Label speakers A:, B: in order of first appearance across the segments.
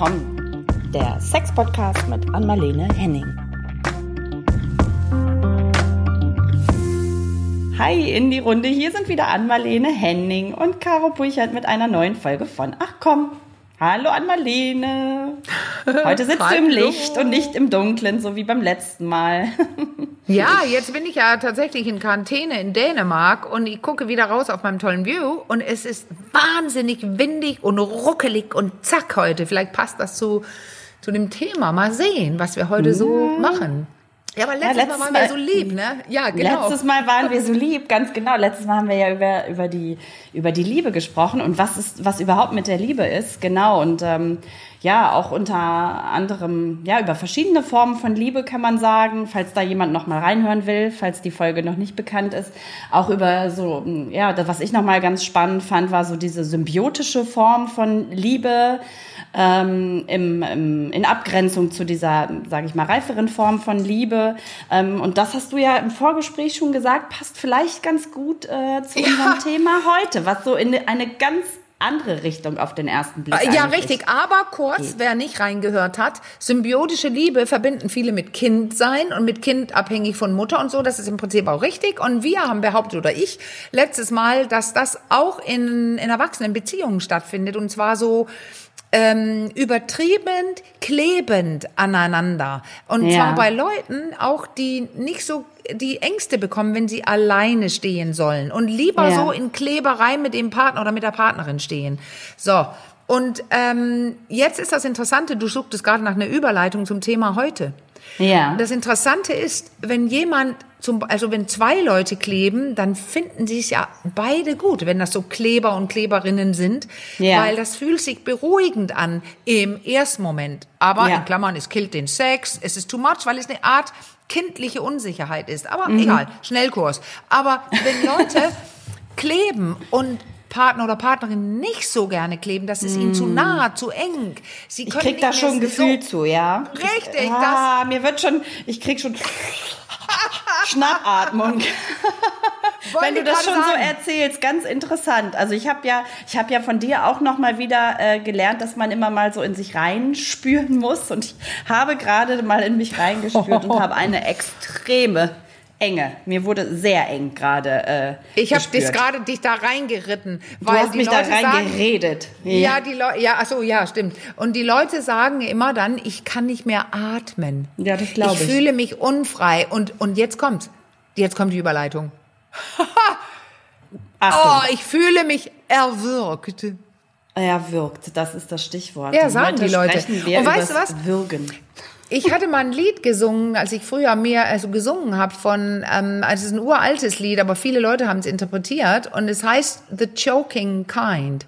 A: komm, der Sex-Podcast mit Anmalene Henning. Hi in die Runde, hier sind wieder Anmalene Henning und Caro Buchert mit einer neuen Folge von Ach komm. Hallo Anmalene. Heute sitzt du im Licht und nicht im Dunklen, so wie beim letzten Mal.
B: Ja, jetzt bin ich ja tatsächlich in Quarantäne in Dänemark und ich gucke wieder raus auf meinem tollen View und es ist wahnsinnig windig und ruckelig und zack heute. Vielleicht passt das zu, zu dem Thema. Mal sehen, was wir heute so machen. Ja, aber letztes, ja, letztes Mal waren wir so lieb, ne?
A: Ja, genau. Letztes Mal waren wir so lieb, ganz genau. Letztes Mal haben wir ja über, über, die, über die Liebe gesprochen und was ist, was überhaupt mit der Liebe ist, genau. Und ähm, ja, auch unter anderem, ja, über verschiedene Formen von Liebe kann man sagen, falls da jemand noch mal reinhören will, falls die Folge noch nicht bekannt ist. Auch über so, ja, das, was ich noch mal ganz spannend fand, war so diese symbiotische Form von Liebe ähm, im, im, in Abgrenzung zu dieser, sage ich mal, reiferen Form von Liebe. Ähm, und das hast du ja im Vorgespräch schon gesagt, passt vielleicht ganz gut äh, zu unserem ja. Thema heute, was so in eine ganz andere Richtung auf den ersten Blick.
B: Ja, richtig. Aber kurz, geht. wer nicht reingehört hat, symbiotische Liebe verbinden viele mit Kindsein und mit Kind abhängig von Mutter und so. Das ist im Prinzip auch richtig. Und wir haben behauptet, oder ich, letztes Mal, dass das auch in, in Erwachsenenbeziehungen stattfindet. Und zwar so, ähm, übertrieben klebend aneinander. Und ja. zwar bei Leuten auch, die nicht so die Ängste bekommen, wenn sie alleine stehen sollen und lieber ja. so in Kleberei mit dem Partner oder mit der Partnerin stehen. So. Und ähm, jetzt ist das Interessante, du suchtest gerade nach einer Überleitung zum Thema heute. Ja. Das Interessante ist, wenn jemand zum, also wenn zwei Leute kleben, dann finden sie es ja beide gut, wenn das so Kleber und Kleberinnen sind, ja. weil das fühlt sich beruhigend an im ersten Moment. Aber ja. in Klammern, es killt den Sex, es ist too much, weil es eine Art kindliche Unsicherheit ist. Aber mhm. egal, Schnellkurs. Aber wenn Leute kleben und Partner oder Partnerin nicht so gerne kleben, das ist mm. ihnen zu mm. nah, zu eng.
A: Sie ich krieg da schon ein Gefühl so zu, ja.
B: Richtig.
A: Ah, mir wird schon, ich krieg schon Schnappatmung. Wenn du das schon sagen. so erzählst, ganz interessant. Also ich habe ja, ich habe ja von dir auch noch mal wieder äh, gelernt, dass man immer mal so in sich reinspüren muss. Und ich habe gerade mal in mich reingespürt und habe eine extreme Enge. Mir wurde sehr eng gerade. Äh,
B: ich habe dich gerade dich da reingeritten,
A: weil du hast die mich Leute da reingeredet.
B: Ja, ja die Leute, ja, ach so, ja, stimmt. Und die Leute sagen immer dann, ich kann nicht mehr atmen.
A: Ja, das glaube ich.
B: Ich fühle mich unfrei und und jetzt kommt's. Jetzt kommt die Überleitung. oh, ich fühle mich erwürgt.
A: Wirkt, das ist das Stichwort.
B: Ja, sagen die Leute.
A: Und weißt du was? Würgen.
B: Ich hatte mal ein Lied gesungen, als ich früher mehr also gesungen habe von, ähm, also es ist ein uraltes Lied, aber viele Leute haben es interpretiert und es heißt The Choking Kind.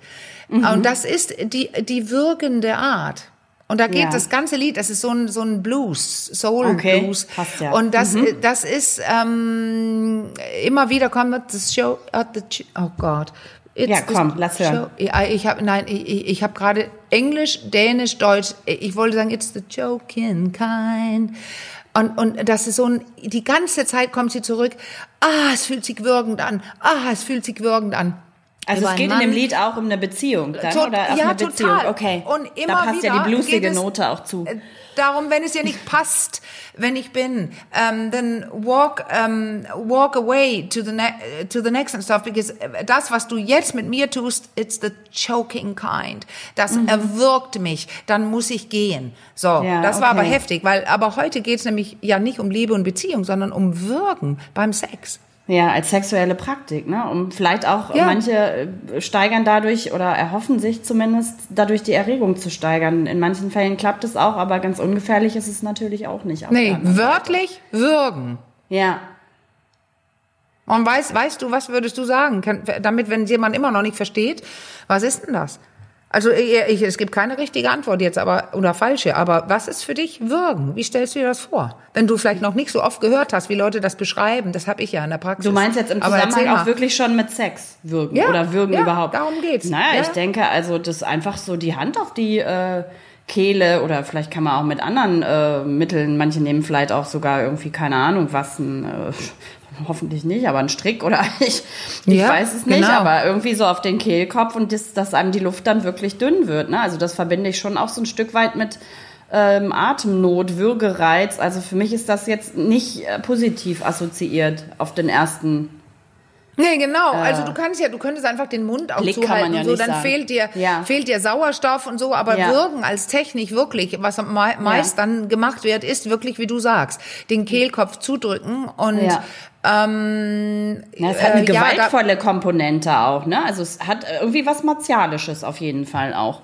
B: Mhm. Und das ist die, die würgende Art. Und da geht ja. das ganze Lied, das ist so ein, so ein Blues, Soul okay. Blues. Passt ja. Und das, mhm. das ist ähm, immer wieder kommt das Show the, oh Gott,
A: It's ja, komm, lass hören.
B: Ich habe nein, ich, ich habe gerade Englisch, Dänisch, Deutsch. Ich wollte sagen, it's the joking kind. Und, und das ist so ein, die ganze Zeit kommt sie zurück. Ah, es fühlt sich würgend an. Ah, es fühlt sich würgend an.
A: Also es geht Mann. in dem Lied auch um eine Beziehung, dann, Tot, oder? Auf
B: ja,
A: eine Beziehung.
B: total.
A: Okay.
B: Und immer
A: da passt
B: wieder
A: ja die bluesige Note auch zu.
B: Darum, wenn es dir nicht passt, wenn ich bin, um, then walk um, walk away to the ne to the next and stuff, because das, was du jetzt mit mir tust, it's the choking kind. Das mhm. erwürgt mich. Dann muss ich gehen. So, ja, das war aber heftig, weil aber heute geht's nämlich ja nicht um Liebe und Beziehung, sondern um Würgen beim Sex.
A: Ja, als sexuelle Praktik, ne? Um vielleicht auch ja. manche äh, steigern dadurch oder erhoffen sich zumindest dadurch die Erregung zu steigern. In manchen Fällen klappt es auch, aber ganz ungefährlich ist es natürlich auch nicht.
B: Nee, wörtlich würgen.
A: Ja.
B: Und weißt, weißt du, was würdest du sagen? damit, wenn jemand immer noch nicht versteht, was ist denn das? Also ich, es gibt keine richtige Antwort jetzt, aber oder falsche. Aber was ist für dich Würgen? Wie stellst du dir das vor? Wenn du vielleicht noch nicht so oft gehört hast, wie Leute das beschreiben, das habe ich ja in der Praxis.
A: Du meinst jetzt im Zusammenhang auch wirklich schon mit Sex würgen ja, oder würgen
B: ja,
A: überhaupt?
B: Darum geht's.
A: Naja,
B: ja.
A: ich denke, also das einfach so die Hand auf die äh, Kehle oder vielleicht kann man auch mit anderen äh, Mitteln. Manche nehmen vielleicht auch sogar irgendwie keine Ahnung was ein äh, hoffentlich nicht, aber ein Strick oder ich, ich
B: Ja,
A: weiß es nicht,
B: genau.
A: aber irgendwie so auf den Kehlkopf und das, dass einem die Luft dann wirklich dünn wird. Ne? Also das verbinde ich schon auch so ein Stück weit mit ähm, Atemnot, Würgereiz. Also für mich ist das jetzt nicht äh, positiv assoziiert auf den ersten.
B: Nee, genau. also du kannst ja, du könntest einfach den Mund auch
A: Blick
B: zuhalten
A: ja
B: und so, dann
A: sagen.
B: fehlt dir,
A: Ja.
B: fehlt dir Sauerstoff und so, aber
A: Ja.
B: Würgen als Technik wirklich, was meist dann gemacht wird, ist wirklich, wie du sagst, den Kehlkopf zudrücken und
A: Ja.
B: ähm,
A: Ja, es hat eine
B: äh, ja,
A: gewaltvolle Komponente auch, ne? Also es hat irgendwie was Martialisches auf jeden Fall auch.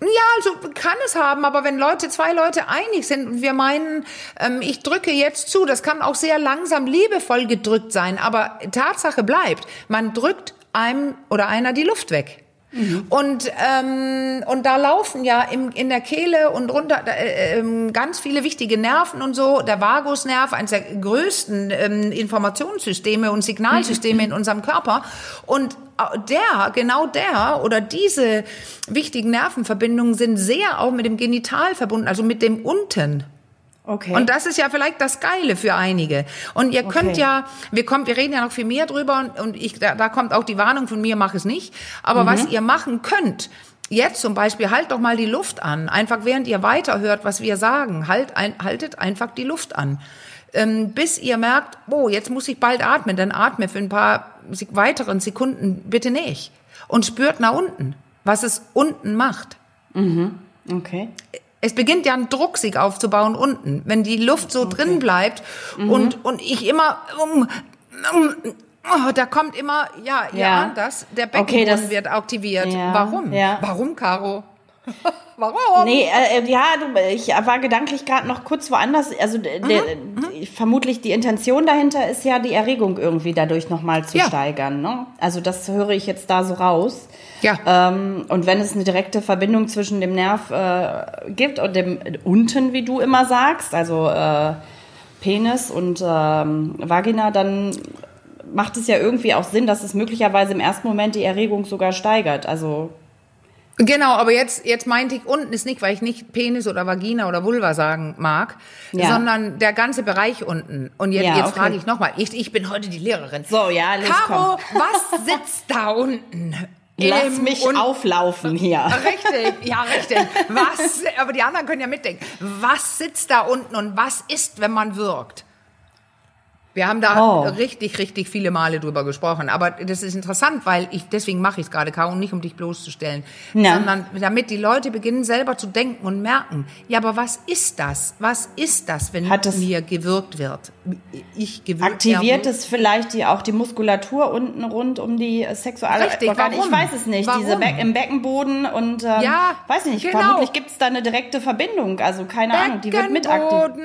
B: Ja, also kann es haben, aber wenn Leute, zwei Leute einig sind und wir meinen, ähm, ich drücke jetzt zu, das kann auch sehr langsam liebevoll gedrückt sein, aber Tatsache bleibt, man drückt einem oder einer die Luft weg. Und, ähm, und da laufen ja im, in der Kehle und runter äh, ähm, ganz viele wichtige Nerven und so. Der Vagusnerv, eines der größten ähm, Informationssysteme und Signalsysteme in unserem Körper. Und der, genau der oder diese wichtigen Nervenverbindungen sind sehr auch mit dem Genital verbunden, also mit dem unten.
A: Okay.
B: Und das ist ja vielleicht das Geile für einige. Und ihr könnt
A: Okay.
B: ja, wir kommen, wir reden ja noch viel mehr drüber und, und ich, da, da kommt auch die Warnung von mir, mach es nicht. Aber
A: Mhm.
B: was ihr machen könnt, jetzt zum Beispiel, halt doch mal die Luft an. Einfach während ihr weiterhört, was wir sagen, halt ein, haltet einfach die Luft an. Ähm, bis ihr merkt, oh, jetzt muss ich bald atmen, dann atme für ein paar weiteren Sekunden bitte nicht. Und spürt nach unten, was es unten macht.
A: okay.
B: Es beginnt ja ein Druck sich aufzubauen unten, wenn die Luft so drin bleibt
A: Mhm.
B: und und ich immer um, um, oh, da kommt immer ja
A: Ja.
B: ahnt das der
A: Okay,
B: Beckenboden
A: das-
B: wird aktiviert.
A: Ja,
B: Warum?
A: ja.
B: Warum Caro? Warum?
A: Nee, äh, äh, ja, ich war gedanklich gerade noch kurz woanders. Also d-
B: Mhm,
A: der, die- vermutlich die Intention dahinter ist ja, die Erregung irgendwie dadurch nochmal zu
B: Ja.
A: steigern. Ne? Also das höre ich jetzt da so raus.
B: Ja.
A: Ähm, und wenn es eine direkte Verbindung zwischen dem Nerv äh, gibt und dem unten, wie du immer sagst, also äh, Penis und ähm, Vagina, dann macht es ja irgendwie auch Sinn, dass es möglicherweise im ersten Moment die Erregung sogar steigert. Also
B: Genau, aber jetzt, jetzt meinte ich unten ist nicht, weil ich nicht Penis oder Vagina oder Vulva sagen mag,
A: Ja.
B: sondern der ganze Bereich unten. Und jetzt,
A: Ja,
B: jetzt
A: okay.
B: frage ich nochmal, ich, ich bin heute die Lehrerin.
A: So, ja, los,
B: Caro, was sitzt da unten?
A: lass mich
B: Un-
A: auflaufen hier.
B: Richtig, ja, richtig. Was, aber die anderen können ja mitdenken. Was sitzt da unten und was ist, wenn man wirkt? Wir haben da
A: Oh.
B: richtig, richtig viele Male drüber gesprochen. Aber das ist interessant, weil ich, deswegen mache ich es gerade, Caro, nicht um dich bloßzustellen,
A: Ja.
B: sondern damit die Leute beginnen selber zu denken und merken, ja, aber was ist das? Was ist das, wenn
A: es-
B: mir gewirkt wird? Ich gewirkt
A: Aktiviert es vielleicht die, auch die Muskulatur unten rund um die sexuelle
B: Richtig,
A: Organe? Ich
B: warum?
A: weiß es nicht.
B: Warum?
A: Diese Be im Beckenboden und ähm,
B: Ja,
A: weiß nicht,
B: genau.
A: vermutlich gibt es da eine direkte Verbindung. Also keine Ahnung, die wird mit aktiv.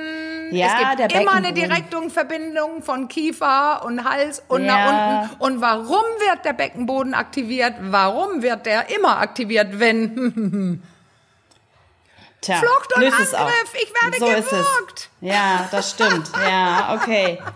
A: Ja,
B: es gibt immer eine. Direktverbindung von Kiefer und Hals und
A: Ja.
B: nach unten. Und warum wird der Beckenboden aktiviert? Warum wird der immer aktiviert, wenn
A: Tja,
B: Flucht und. Angriff, ich werde
A: so ist
B: gewürgt.
A: es. Ja, das stimmt. Ja, okay.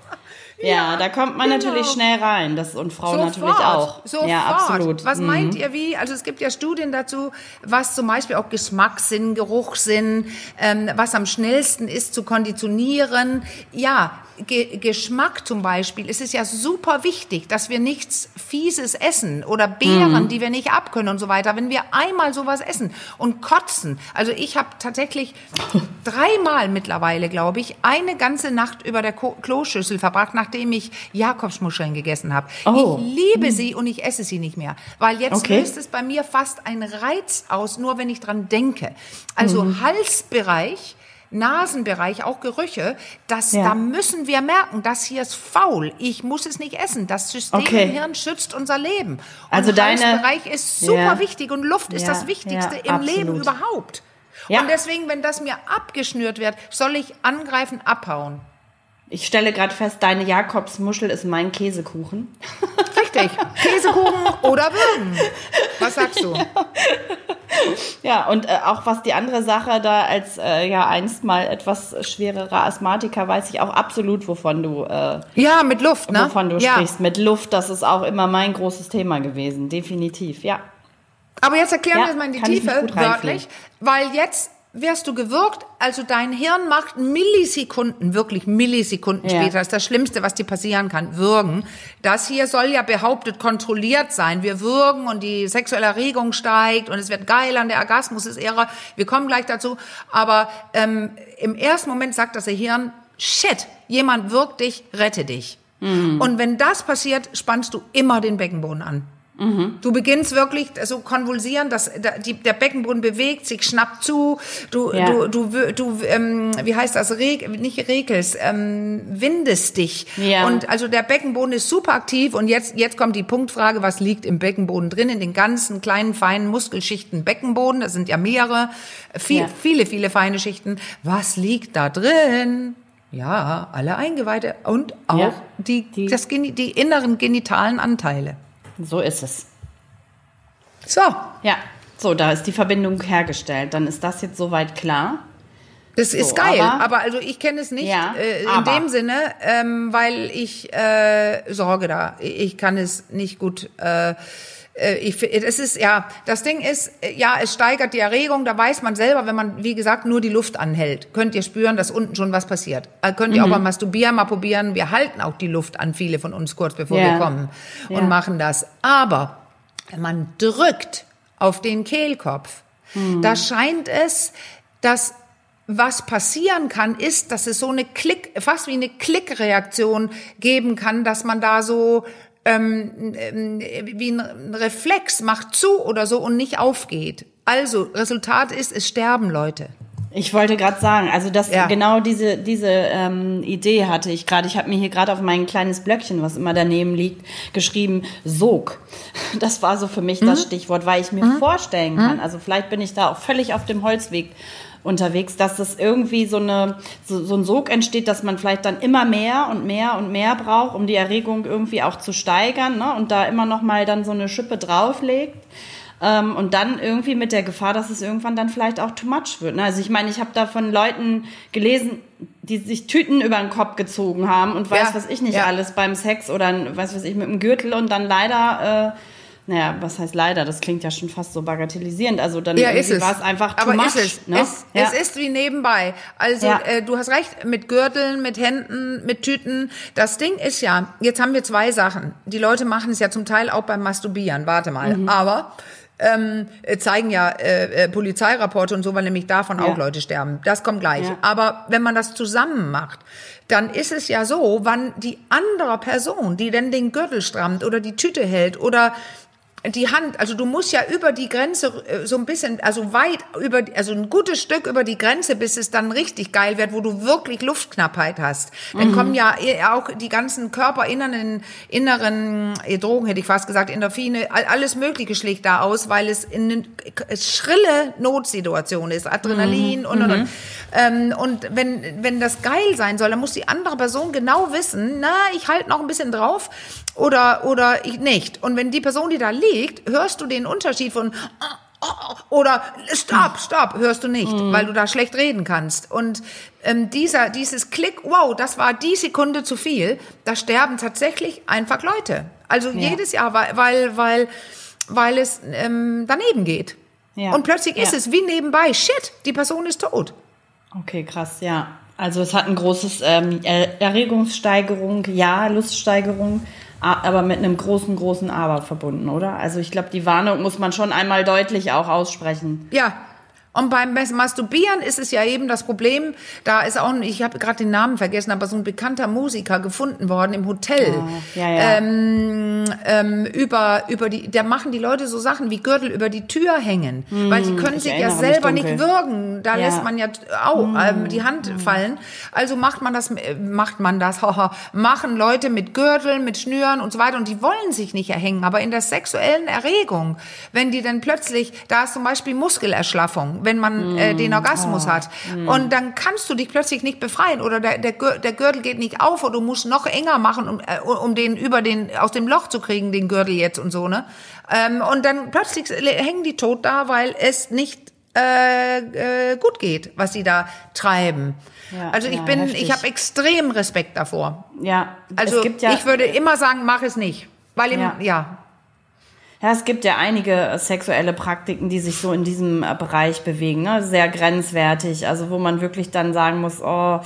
A: Ja, da kommt man
B: genau.
A: natürlich schnell rein. Das und Frauen
B: Sofort,
A: natürlich auch.
B: Sofort.
A: Ja, absolut.
B: Was
A: Mhm.
B: meint ihr wie? Also es gibt ja Studien dazu, was zum Beispiel auch Geschmackssinn, Geruchssinn, ähm, was am schnellsten ist zu konditionieren. Ja, Ge Geschmack zum Beispiel. Es ist ja super wichtig, dass wir nichts Fieses essen oder Beeren,
A: Mhm.
B: die wir nicht abkönnen und so weiter. Wenn wir einmal sowas essen und kotzen. Also ich habe tatsächlich dreimal mittlerweile, glaube ich, eine ganze Nacht über der Ko Kloschüssel verbracht, nachdem ich Jakobsmuscheln gegessen habe.
A: Oh.
B: Ich liebe sie und ich esse sie nicht mehr, weil jetzt
A: Okay.
B: löst es bei mir fast einen Reiz aus, nur wenn ich dran denke. Also
A: Mhm.
B: Halsbereich, Nasenbereich, auch Gerüche, das,
A: Ja.
B: da müssen wir merken, das hier ist faul. Ich muss es nicht essen. Das System
A: Okay.
B: im Hirn schützt unser Leben. Und
A: Also deine-
B: Halsbereich ist super
A: Ja.
B: wichtig und Luft ist
A: Ja,
B: das Wichtigste im Leben
A: absolut.
B: überhaupt.
A: Ja.
B: Und deswegen, wenn das mir abgeschnürt wird, soll ich angreifen, abhauen.
A: Ich stelle gerade fest, deine Jakobsmuschel ist mein Käsekuchen.
B: Richtig. Käsekuchen oder Würgen. Was sagst du?
A: Ja, und äh, auch was die andere Sache da als äh, ja einst mal etwas schwerere Asthmatiker weiß ich auch absolut, wovon du äh,
B: Ja, mit Luft, ne?
A: wovon du
B: ja.
A: sprichst. Mit Luft, das ist auch immer mein großes Thema gewesen, definitiv. Ja.
B: Aber jetzt erklären
A: Ja,
B: wir es mal in die Tiefe, wörtlich, weil jetzt wärst du gewürgt, also dein Hirn macht Millisekunden, wirklich Millisekunden
A: Ja.
B: später, das ist das Schlimmste, was dir passieren kann, würgen. Das hier soll ja behauptet kontrolliert sein. Wir würgen und die sexuelle Erregung steigt und es wird geil an der Orgasmus ist Ehre. Wir kommen gleich dazu. Aber ähm, im ersten Moment sagt das Hirn, shit, jemand wirkt dich, rette dich. Und wenn das passiert, spannst du immer den Beckenboden an. Du beginnst wirklich so konvulsieren, dass der Beckenboden bewegt sich, schnappt zu, du,
A: Ja.
B: du, du, du ähm, wie heißt das, Reg, nicht regelst, ähm, windest dich.
A: Ja.
B: Und also der Beckenboden ist super aktiv und jetzt, jetzt kommt die Punktfrage, was liegt im Beckenboden drin, in den ganzen kleinen, feinen Muskelschichten Beckenboden, das sind ja mehrere, viel,
A: Ja.
B: viele, viele feine Schichten. Was liegt da drin? Ja, alle Eingeweide und auch
A: Ja.
B: die,
A: Die-
B: das, die inneren genitalen Anteile.
A: So ist es.
B: So,
A: Ja, so, da ist die Verbindung hergestellt. Dann ist das jetzt soweit klar.
B: das ist
A: So,
B: geil.
A: aber-
B: Aber, also ich kenne es nicht
A: Ja,
B: äh, in
A: aber-
B: dem Sinne, ähm, weil ich äh, sorge da. Ich kann es nicht gut. Äh, ich, fi- es ist ja, das Ding ist, äh, ja, es steigert die Erregung. Da weiß man selber, wenn man, wie gesagt, nur die Luft anhält, könnt ihr spüren, dass unten schon was passiert. Äh, könnt ihr auch beim Masturbieren mal probieren. Wir halten auch die Luft an, viele von uns kurz bevor
A: Ja.
B: wir kommen und
A: Ja.
B: machen das. Aber wenn man drückt auf den Kehlkopf, da scheint es, dass was passieren kann, ist, dass es so eine Klick, fast wie eine Klickreaktion geben kann, dass man da so ähm, ähm, wie ein Reflex macht zu oder so und nicht aufgeht. Also Resultat ist, es sterben Leute.
A: Ich wollte gerade sagen, also das
B: Ja.
A: genau diese diese ähm, Idee hatte ich gerade. Ich habe mir hier gerade auf mein kleines Blöckchen, was immer daneben liegt, geschrieben Sog. Das war so für mich
B: Mhm.
A: das Stichwort, weil ich mir vorstellen kann. Also vielleicht bin ich da auch völlig auf dem Holzweg unterwegs, dass das irgendwie so eine so, so ein Sog entsteht, dass man vielleicht dann immer mehr und mehr und mehr braucht, um die Erregung irgendwie auch zu steigern, ne? Und da immer noch mal dann so eine Schippe drauflegt. Ähm, und dann irgendwie mit der Gefahr, dass es irgendwann dann vielleicht auch too much wird. Ne? Also ich meine, ich habe da von Leuten gelesen, die sich Tüten über den Kopf gezogen haben und weiß
B: Ja,
A: was ich nicht
B: ja.
A: alles beim Sex oder weiß was ich mit dem Gürtel und dann leider, äh, naja, was heißt leider? Das klingt ja schon fast so bagatellisierend. Also dann
B: Ja, ist es.
A: war es einfach too
B: Aber
A: much.
B: ist es.
A: Ne?
B: Es,
A: ja.
B: es ist wie nebenbei. Also
A: Ja.
B: äh, du hast recht, mit Gürteln, mit Händen, mit Tüten. Das Ding ist ja, jetzt haben wir zwei Sachen. Die Leute machen es ja zum Teil auch beim Masturbieren. Warte mal.
A: Mhm.
B: Aber ähm, äh, zeigen ja äh, äh, Polizeirapporte und so, weil nämlich davon auch
A: Ja.
B: Leute sterben. Das kommt gleich. Aber wenn man das zusammen macht, dann ist es ja so, wann die andere Person, die denn den Gürtel strammt oder die Tüte hält oder die Hand, also du musst ja über die Grenze äh, so ein bisschen, also weit über, also ein gutes Stück über die Grenze, bis es dann richtig geil wird, wo du wirklich Luftknappheit hast. Dann kommen ja eh auch die ganzen körperinneren, inneren äh, Drogen, hätte ich fast gesagt, Endorphine, all- alles Mögliche schlägt da aus, weil es in eine äh, schrille Notsituation ist, Adrenalin und, und, und. Ähm, und wenn, wenn das geil sein soll, dann muss die andere Person genau wissen, na, ich halte noch ein bisschen drauf oder, oder ich nicht. Und wenn die Person, die da liegt, hörst du den Unterschied von oder stopp, stopp, hörst du nicht, weil du da schlecht reden kannst. Und ähm, dieser, dieses Klick, wow, das war die Sekunde zu viel, da sterben tatsächlich einfach Leute. Also jedes Jahr, weil, weil, weil, weil es ähm, daneben geht.
A: Ja.
B: Und plötzlich ist
A: Ja.
B: es wie nebenbei, shit, die Person ist tot.
A: Okay, krass, ja. Also es hat ein großes ähm, Er- Erregungssteigerung, ja, Luststeigerung, aber mit einem großen, großen Aber verbunden, oder? Also ich glaube, die Warnung muss man schon einmal deutlich auch aussprechen.
B: Ja. Und beim Masturbieren ist es ja eben das Problem, da ist auch, ich habe gerade den Namen vergessen, aber so ein bekannter Musiker gefunden worden im Hotel.
A: Ah, ja, ja.
B: Ähm, ähm, über, über die, da machen die Leute so Sachen wie Gürtel über die Tür hängen, weil sie können
A: Hm, ich
B: sich ja selber nicht würgen. Da
A: Ja. Hm.
B: lässt man ja au, ähm, die Hand fallen. Also macht man das, äh, macht man das, machen Leute mit Gürteln, mit Schnüren und so weiter und die wollen sich nicht erhängen, aber in der sexuellen Erregung, wenn die dann plötzlich, da ist zum Beispiel Muskelerschlaffung, wenn man äh, den Orgasmus hat und dann kannst du dich plötzlich nicht befreien oder der, der, der Gürtel geht nicht auf oder du musst noch enger machen, um, äh, um den über den, aus dem Loch zu kriegen, den Gürtel jetzt und so, ne? Ähm, und dann plötzlich hängen die tot da, weil es nicht äh, äh, gut geht, was sie da treiben.
A: Ja,
B: also ich
A: ja,
B: bin,
A: heftig.
B: ich habe extrem Respekt davor.
A: Ja,
B: Also
A: ja,
B: ich würde immer sagen, mach es nicht, weil im,
A: Ja.
B: Ja,
A: es gibt ja einige äh, sexuelle Praktiken, die sich so in diesem äh, Bereich bewegen, ne? sehr grenzwertig, also wo man wirklich dann sagen muss, oh,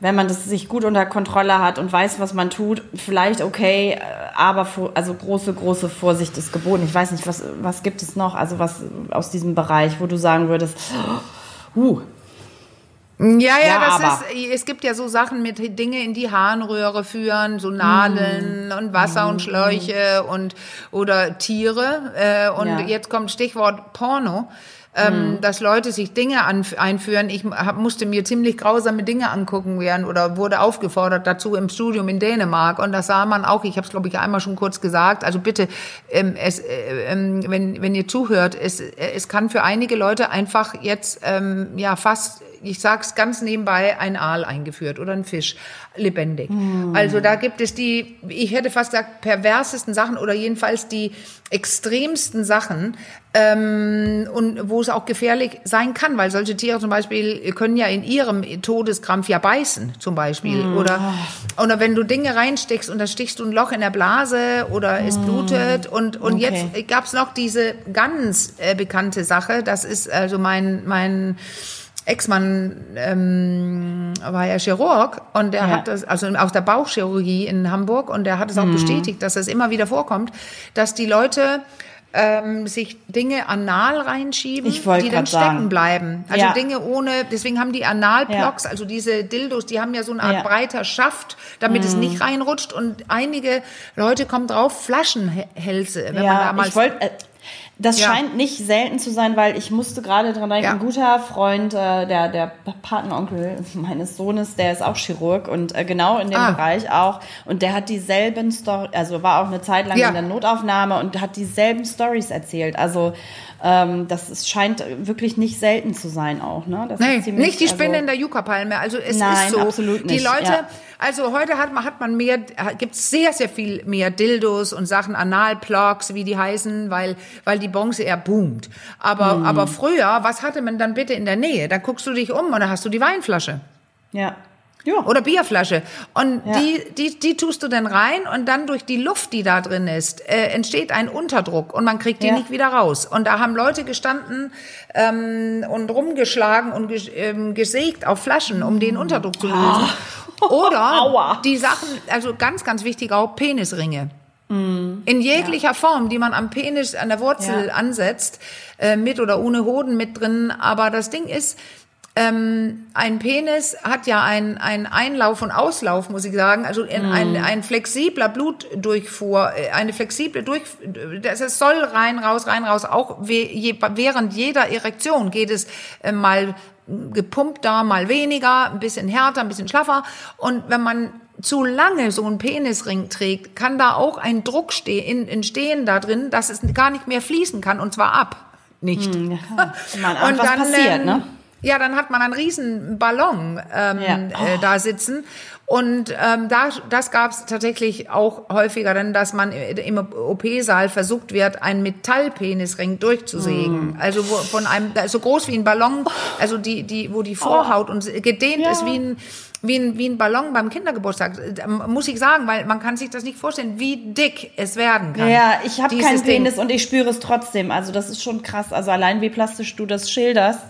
A: wenn man das sich gut unter Kontrolle hat und weiß, was man tut, vielleicht okay, äh, aber also große, große Vorsicht ist geboten. Ich weiß nicht, was, was gibt es noch, also was aus diesem Bereich, wo du sagen würdest, uh,
B: ja, ja, ja das ist, es gibt ja so Sachen mit Dinge in die Harnröhre führen, so Nadeln mm. und Wasser mm. und Schläuche und oder Tiere. Äh, und ja. jetzt kommt Stichwort Porno ähm, mhm. dass Leute sich Dinge an, einführen. Ich hab, musste mir ziemlich grausame Dinge angucken werden oder wurde aufgefordert dazu im Studium in Dänemark. Und das sah man auch, ich habe es glaube ich einmal schon kurz gesagt, also bitte, ähm, es, äh, ähm, wenn, wenn ihr zuhört, es, äh, es kann für einige Leute einfach jetzt ähm, ja fast ich sag's ganz nebenbei, ein Aal eingeführt oder ein Fisch lebendig. Mm. Also da gibt es die, ich hätte fast gesagt, perversesten Sachen oder jedenfalls die extremsten Sachen ähm, und wo es auch gefährlich sein kann, weil solche Tiere zum Beispiel können ja in ihrem Todeskrampf ja beißen, zum Beispiel. Mm. Oder, oder wenn du Dinge reinsteckst und da stichst du ein Loch in der Blase oder mm. es blutet. Und, und okay. jetzt gab's noch diese ganz äh, bekannte Sache, das ist also mein, mein Ex-Mann ähm, war ja Chirurg und der ja. hat das, also aus der Bauchchirurgie in Hamburg und der hat es auch mhm. bestätigt, dass es immer wieder vorkommt, dass die Leute ähm, sich Dinge anal reinschieben, die dann stecken sagen. bleiben. Also ja. Dinge ohne, deswegen haben die Analblocks, ja. also diese Dildos, die haben ja so eine Art ja. breiter Schaft, damit mhm. es nicht reinrutscht. Und einige Leute kommen drauf, Flaschenhälse. Wenn
A: ja, man damals ich wollte, äh, das ja. scheint nicht selten zu sein, weil ich musste gerade dran denken, ja. ein guter Freund, äh, der, der Patenonkel meines Sohnes, der ist auch Chirurg und äh, genau in dem ah. Bereich auch. Und der hat dieselben Story, also war auch eine Zeit lang ja. in der Notaufnahme und hat dieselben Stories erzählt. Also ähm, das ist, scheint wirklich nicht selten zu sein auch. Ne? Das
B: nee, ziemlich, nicht die Spinne also, in der Yucca-Palme. Also es nein, ist so. Absolut nicht. Die Leute, ja. also heute hat man, hat man mehr, gibt es sehr, sehr viel mehr Dildos und Sachen, Analplugs, wie die heißen, weil, weil die Bonze eher boomt. Aber, hm. aber früher, was hatte man dann bitte in der Nähe? Da guckst du dich um und da hast du die Weinflasche.
A: Ja.
B: Ja. Oder Bierflasche. Und ja. die, die, die tust du dann rein und dann durch die Luft, die da drin ist, äh, entsteht ein Unterdruck und man kriegt die ja. nicht wieder raus. Und da haben Leute gestanden ähm, und rumgeschlagen und ges ähm, gesägt auf Flaschen, um den Unterdruck zu lösen. Ah. Oder Aua. die Sachen, also ganz, ganz wichtig auch Penisringe. Mm. In jeglicher ja. Form, die man am Penis, an der Wurzel ansetzt, äh, mit oder ohne Hoden mit drin. Aber das Ding ist, ähm, ein Penis hat ja ein, ein Einlauf und Auslauf, muss ich sagen. Also in, mm. ein, ein flexibler Blutdurchfuhr, äh, eine flexible Durch, das soll rein, raus, rein, raus. Auch während jeder Erektion geht es äh, mal gepumpt da, mal weniger, ein bisschen härter, ein bisschen schlaffer. Und wenn man zu lange so einen Penisring trägt, kann da auch ein Druck stehen, entstehen da drin, dass es gar nicht mehr fließen kann und zwar ab. Nicht. Hm, ja.
A: Und dann, passiert, ne?
B: Ja, dann hat man einen riesen Ballon ähm, ja. oh. äh, da sitzen. Und ähm, da, das gab es tatsächlich auch häufiger, denn dass man im OP-Saal versucht wird, einen Metallpenisring durchzusägen. Mm. Also wo, von einem, so groß wie ein Ballon, also die, die, wo die Vorhaut oh. und gedehnt ja. ist wie ein, wie ein, wie ein Ballon beim Kindergeburtstag. Muss ich sagen, weil man kann sich das nicht vorstellen, wie dick es werden kann.
A: Ja, ich habe keinen Penis Ding. und ich spüre es trotzdem. Also das ist schon krass. Also allein wie plastisch du das schilderst,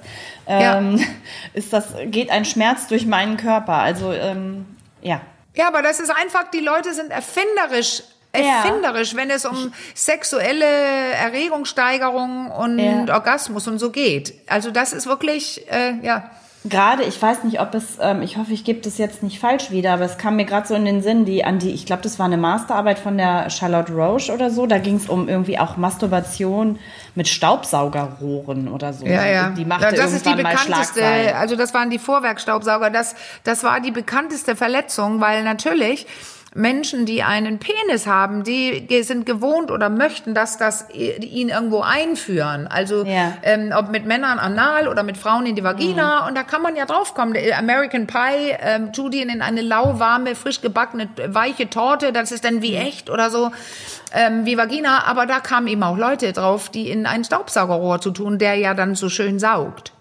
A: ähm, ja. ist das, geht ein Schmerz durch meinen Körper. Also ähm, ja.
B: Ja, aber das ist einfach, die Leute sind erfinderisch erfinderisch, ja. wenn es um sexuelle Erregungssteigerung und ja. Orgasmus und so geht. Also das ist wirklich, äh, ja
A: gerade, ich weiß nicht, ob es, ähm, ich hoffe, ich gebe das jetzt nicht falsch wieder, aber es kam mir gerade so in den Sinn, die an die, ich glaube, das war eine Masterarbeit von der Charlotte Roche oder so. Da ging es um irgendwie auch Masturbation mit Staubsaugerrohren oder so.
B: Ja, ja.
A: Die machte
B: das ist die bekannteste,
A: also
B: das waren die Vorwerkstaubsauger. Das, das war die bekannteste Verletzung, weil natürlich Menschen, die einen Penis haben, die sind gewohnt oder möchten, dass das ihn irgendwo einführen. Also ja. ähm, ob mit Männern anal oder mit Frauen in die Vagina. Mhm. Und da kann man ja draufkommen. American Pie, ähm, dir in eine lauwarme, frisch gebackene, weiche Torte. Das ist dann wie mhm. echt oder so. Ähm, wie Vagina, aber da kamen eben auch Leute drauf, die in ein Staubsaugerrohr zu tun, der ja dann so schön saugt.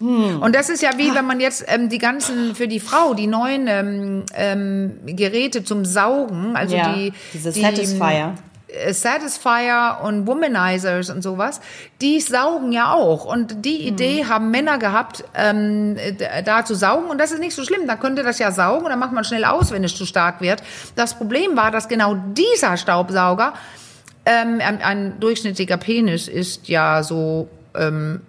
B: Hm. Und das ist ja wie, wenn man jetzt ähm, die ganzen, für die Frau, die neuen ähm, ähm, Geräte zum Saugen, also
A: ja,
B: die...
A: Diese die, Satisfier.
B: äh, Satisfier und Womanizers und sowas, die saugen ja auch. Und die Idee haben Männer gehabt, ähm, da zu saugen. Und das ist nicht so schlimm. Da könnte das ja saugen und dann macht man schnell aus, wenn es zu stark wird. Das Problem war, dass genau dieser Staubsauger ähm, ein, ein durchschnittlicher Penis ist ja so, ähm,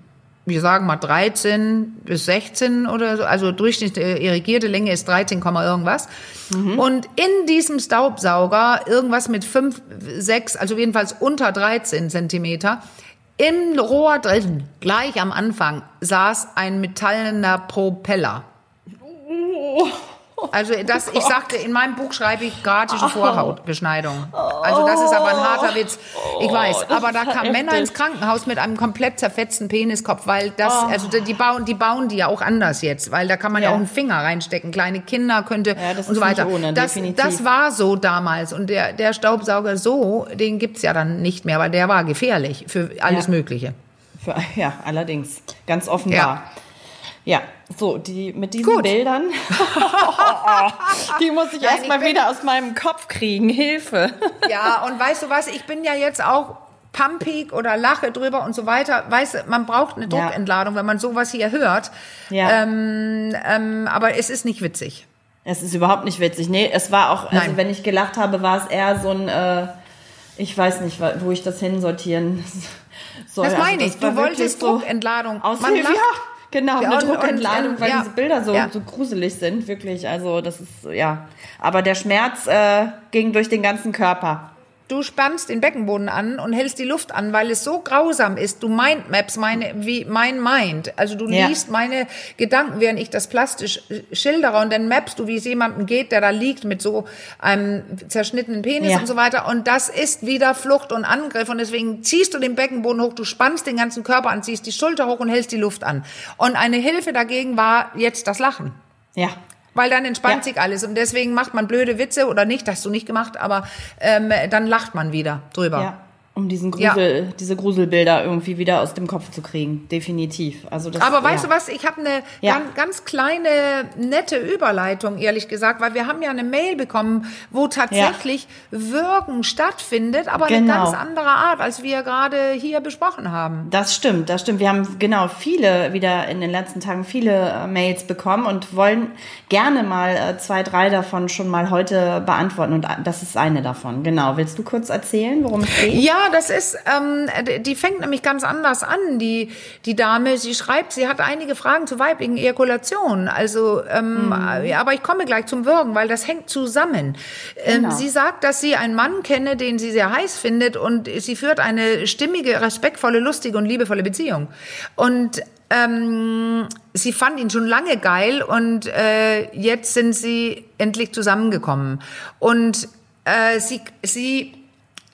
B: wir sagen mal 13 bis 16 oder so, also durchschnittliche irrigierte Länge ist 13, Komma irgendwas. Und in diesem Staubsauger irgendwas mit 5, 6, also jedenfalls unter 13 Zentimeter, im Rohr drin, gleich am Anfang, saß ein metallener Propeller. Also das, ich sagte, in meinem Buch schreibe ich gratische Vorhautbeschneidung. Also das ist aber ein harter Witz. Ich weiß. Aber da kamen Männer ins Krankenhaus mit einem komplett zerfetzten Peniskopf, weil das, also die bauen, die bauen die ja auch anders jetzt, weil da kann man ja,
A: Ja.
B: auch einen Finger reinstecken. Kleine Kinder könnte
A: Ja,
B: und so weiter.
A: ohne,
B: das, das war so damals. Und der, der Staubsauger so, den gibt's ja dann nicht mehr, weil der war gefährlich für alles
A: Ja.
B: Mögliche.
A: Für, ja, allerdings. Ganz offenbar. Ja, so, die, mit diesen
B: Gut.
A: Bildern, die muss ich erstmal
B: ich
A: wieder aus meinem Kopf kriegen. Hilfe.
B: Ja, und weißt du was, ich bin ja jetzt auch pumpig oder lache drüber und so weiter. Weißt du, man braucht eine
A: Ja.
B: Druckentladung, wenn man sowas hier hört.
A: Ja.
B: Ähm, ähm, aber es ist nicht witzig.
A: Es ist überhaupt nicht witzig. Nee, es war auch, also
B: Nein.
A: wenn ich gelacht habe, war es eher so ein, äh, ich weiß nicht, wo ich das hinsortieren soll.
B: Das
A: Also
B: meine ich.
A: war
B: Du
A: wirklich
B: wolltest Druckentladung.
A: Aus
B: Man lacht.
A: ja, genau,
B: Ja,
A: eine Druckentladung,
B: ähm,
A: weil
B: ja.
A: diese Bilder so,
B: Ja.
A: so gruselig sind, wirklich. Also das ist, ja. Aber der Schmerz äh, ging durch den ganzen Körper.
B: Du spannst den Beckenboden an und hältst die Luft an, weil es so grausam ist. Du Mindmaps meine, wie mein Mind. Also du
A: Ja.
B: liest meine Gedanken, während ich das plastisch äh, schildere und dann mappst du, wie es jemandem geht, der da liegt mit so einem zerschnittenen Penis
A: Ja.
B: und so weiter. Und das ist wieder Flucht und Angriff und deswegen ziehst du den Beckenboden hoch, du spannst den ganzen Körper an, ziehst die Schulter hoch und hältst die Luft an. Und eine Hilfe dagegen war jetzt das Lachen.
A: Ja.
B: Weil dann entspannt
A: Ja.
B: sich alles und deswegen macht man blöde Witze oder nicht, das hast du nicht gemacht, aber ähm, dann lacht man wieder drüber.
A: Ja. Um diesen
B: Ja.
A: Grusel, diese Gruselbilder irgendwie wieder aus dem Kopf zu kriegen. Definitiv. Also das,
B: Aber weißt
A: ja.
B: du was, ich habe eine
A: Ja.
B: ganz, ganz kleine, nette Überleitung, ehrlich gesagt, weil wir haben ja eine Mail bekommen, wo tatsächlich Wirken stattfindet, aber eine
A: Genau.
B: ganz andere Art, als wir gerade hier besprochen haben.
A: Das stimmt, das stimmt. Wir haben genau viele wieder in den letzten Tagen viele äh, Mails bekommen und wollen gerne mal äh, zwei, drei davon schon mal heute beantworten. Und äh, das ist eine davon. Genau. Willst du kurz erzählen, worum es geht?
B: Ja, das ist, ähm, die fängt nämlich ganz anders an, die, die Dame. Sie schreibt, sie hat einige Fragen zur weiblichen Ejakulation. Also, ähm,
A: Mhm.
B: ja, aber ich komme gleich zum Würgen, weil das hängt zusammen. Ähm,
A: Genau.
B: sie sagt, dass sie einen Mann kenne, den sie sehr heiß findet und sie führt eine stimmige, respektvolle, lustige und liebevolle Beziehung. Und ähm, sie fand ihn schon lange geil und äh, jetzt sind sie endlich zusammengekommen. Und äh, sie, sie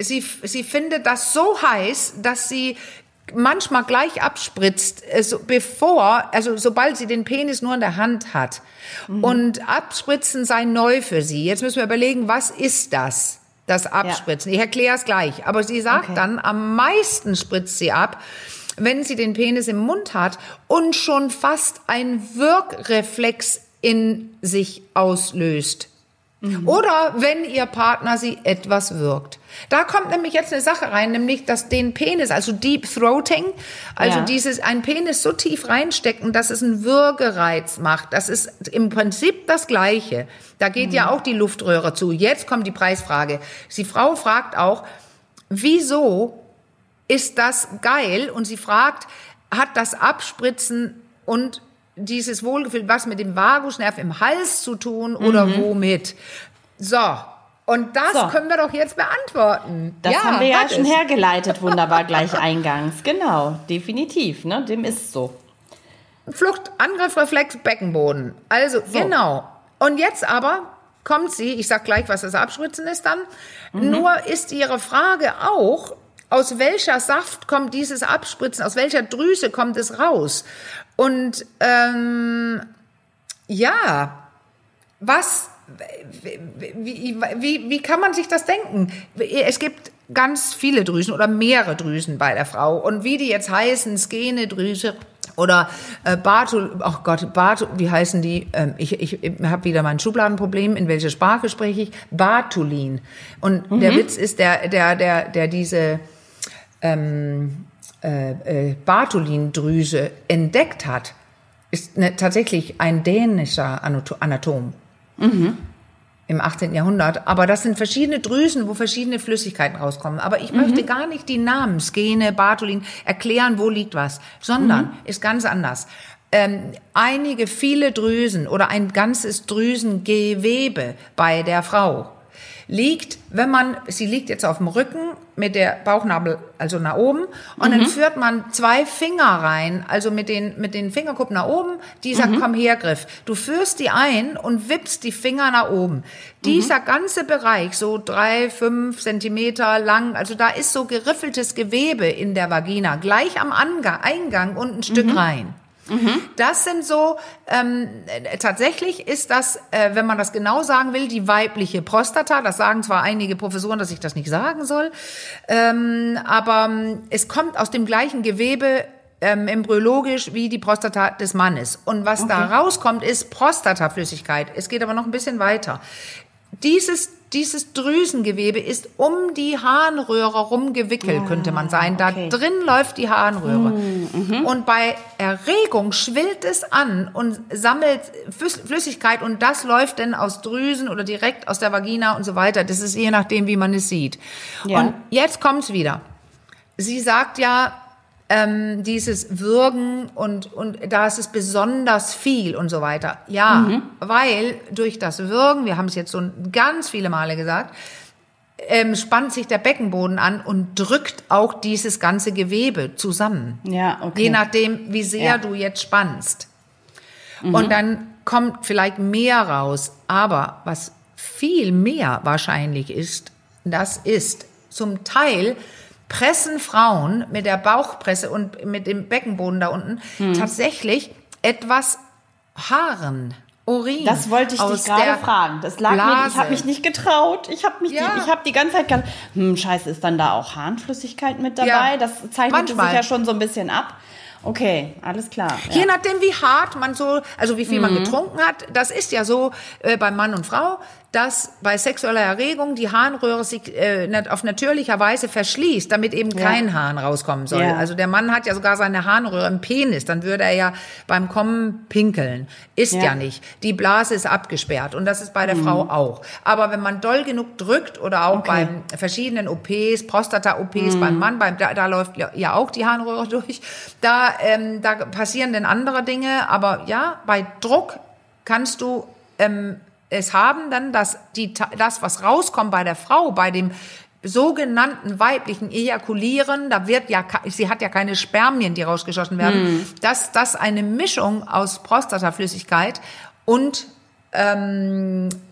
B: sie, sie findet das so heiß, dass sie manchmal gleich abspritzt, äh, so, bevor, also sobald sie den Penis nur in der Hand hat. Und abspritzen sei neu für sie. Jetzt müssen wir überlegen, was ist das? Das Abspritzen. Ich erkläre es gleich. Aber sie sagt
A: Okay.
B: dann, am meisten spritzt sie ab, wenn sie den Penis im Mund hat und schon fast ein Wirkreflex in sich auslöst. Oder wenn ihr Partner sie etwas wirkt. Da kommt nämlich jetzt eine Sache rein, nämlich dass den Penis, also Deep Throating, also
A: Ja.
B: dieses ein Penis so tief reinstecken, dass es einen Würgereiz macht. Das ist im Prinzip das Gleiche. Da geht ja auch die Luftröhre zu. Jetzt kommt die Preisfrage. Die Frau fragt auch, wieso ist das geil? Und sie fragt, hat das Abspritzen und dieses Wohlgefühl was mit dem Vagusnerv im Hals zu tun oder womit? So. Und das
A: So.
B: können wir doch jetzt beantworten.
A: Das haben wir ja schon
B: es.
A: hergeleitet, wunderbar gleich eingangs. Genau, definitiv, ne? Dem ist so.
B: Flucht, Angriff, Reflex, Beckenboden. Also, genau. Und jetzt aber kommt sie, ich sag gleich, was das Abspritzen ist dann. Nur ist ihre Frage auch, aus welcher Saft kommt dieses Abspritzen, aus welcher Drüse kommt es raus? Und ähm, ja, was, wie, wie, wie kann man sich das denken? Es gibt ganz viele Drüsen oder mehrere Drüsen bei der Frau. Und wie die jetzt heißen, Skenedrüse Oder äh, Bartul, oh Gott, Bartul, wie heißen die? Ähm, ich ich, ich habe wieder mein Schubladenproblem. In welche Sprache spreche ich? Bartulin. Und der Witz ist, der, der, der, der diese ähm, äh, äh, Bartholin-Drüse entdeckt hat, ist ne, tatsächlich ein dänischer Anato- Anatom im 18. Jahrhundert. Aber das sind verschiedene Drüsen, wo verschiedene Flüssigkeiten rauskommen. Aber ich möchte gar nicht die Namen Skene, Bartholin erklären, wo liegt was, sondern ist ganz anders. Ähm, einige, viele Drüsen oder ein ganzes Drüsengewebe bei der Frau liegt, wenn man, sie liegt jetzt auf dem Rücken mit der Bauchnabel also nach oben und dann führt man zwei Finger rein, also mit den, mit den Fingerkuppen nach oben, dieser komm her Griff. Du führst die ein und wippst die Finger nach oben. Dieser ganze Bereich, so drei, fünf Zentimeter lang, also da ist so geriffeltes Gewebe in der Vagina, gleich am Angang, Eingang und ein Stück rein. Das sind so, ähm, äh, tatsächlich ist das, äh, wenn man das genau sagen will, die weibliche Prostata. Das sagen zwar einige Professoren, dass ich das nicht sagen soll, ähm, aber ähm, es kommt aus dem gleichen Gewebe ähm, embryologisch wie die Prostata des Mannes. Und was da rauskommt, ist Prostataflüssigkeit. Es geht aber noch ein bisschen weiter. Dieses, dieses Drüsengewebe ist um die Harnröhre rumgewickelt, könnte man sagen. Da
A: okay.
B: drin läuft die Harnröhre. Und bei Erregung schwillt es an und sammelt Flüss- Flüssigkeit und das läuft dann aus Drüsen oder direkt aus der Vagina und so weiter. Das ist je nachdem, wie man es sieht.
A: Ja.
B: Und jetzt kommt's wieder. Sie sagt ja, ähm, dieses Würgen und, und da ist es besonders viel und so weiter. Ja, weil durch das Würgen, wir haben es jetzt so ganz viele Male gesagt, ähm, spannt sich der Beckenboden an und drückt auch dieses ganze Gewebe zusammen.
A: Ja, okay.
B: Je nachdem, wie sehr
A: Ja.
B: du jetzt spannst. Und dann kommt vielleicht mehr raus. Aber was viel mehr wahrscheinlich ist, das ist zum Teil pressen Frauen mit der Bauchpresse und mit dem Beckenboden da unten
A: Hm.
B: tatsächlich etwas Haaren. Urin
A: Das wollte ich dich gerade fragen. Das lag mir, ich
B: Blase.
A: habe mich nicht getraut. Ich habe mich,
B: Ja.
A: die, ich habe die ganze Zeit gedacht, hm, scheiße, ist dann da auch Harnflüssigkeit mit dabei?
B: Ja.
A: Das zeichnet sich ja schon so ein bisschen ab. Okay, alles klar.
B: Je
A: Ja.
B: nachdem, wie hart man so, also wie viel man getrunken hat. Das ist ja so äh, bei Mann und Frau, dass bei sexueller Erregung die Harnröhre sich äh, auf natürlicher Weise verschließt, damit eben
A: Ja.
B: kein Hahn rauskommen soll.
A: Ja.
B: Also der Mann hat ja sogar seine Harnröhre im Penis, dann würde er ja beim Kommen pinkeln. Ist ja,
A: Ja.
B: nicht. Die Blase ist abgesperrt und das ist bei der Frau auch. Aber wenn man doll genug drückt oder auch
A: Okay.
B: beim verschiedenen OPs, Prostata-OPs beim Mann, beim, da, da läuft ja, ja auch die Harnröhre durch. Da, ähm, da passieren dann andere Dinge, aber ja, bei Druck kannst du ähm, es haben dann, dass die, das, was rauskommt bei der Frau, bei dem sogenannten weiblichen Ejakulieren, da wird ja, sie hat ja keine Spermien, die rausgeschossen werden, dass das eine Mischung aus Prostataflüssigkeit und ähm, äh,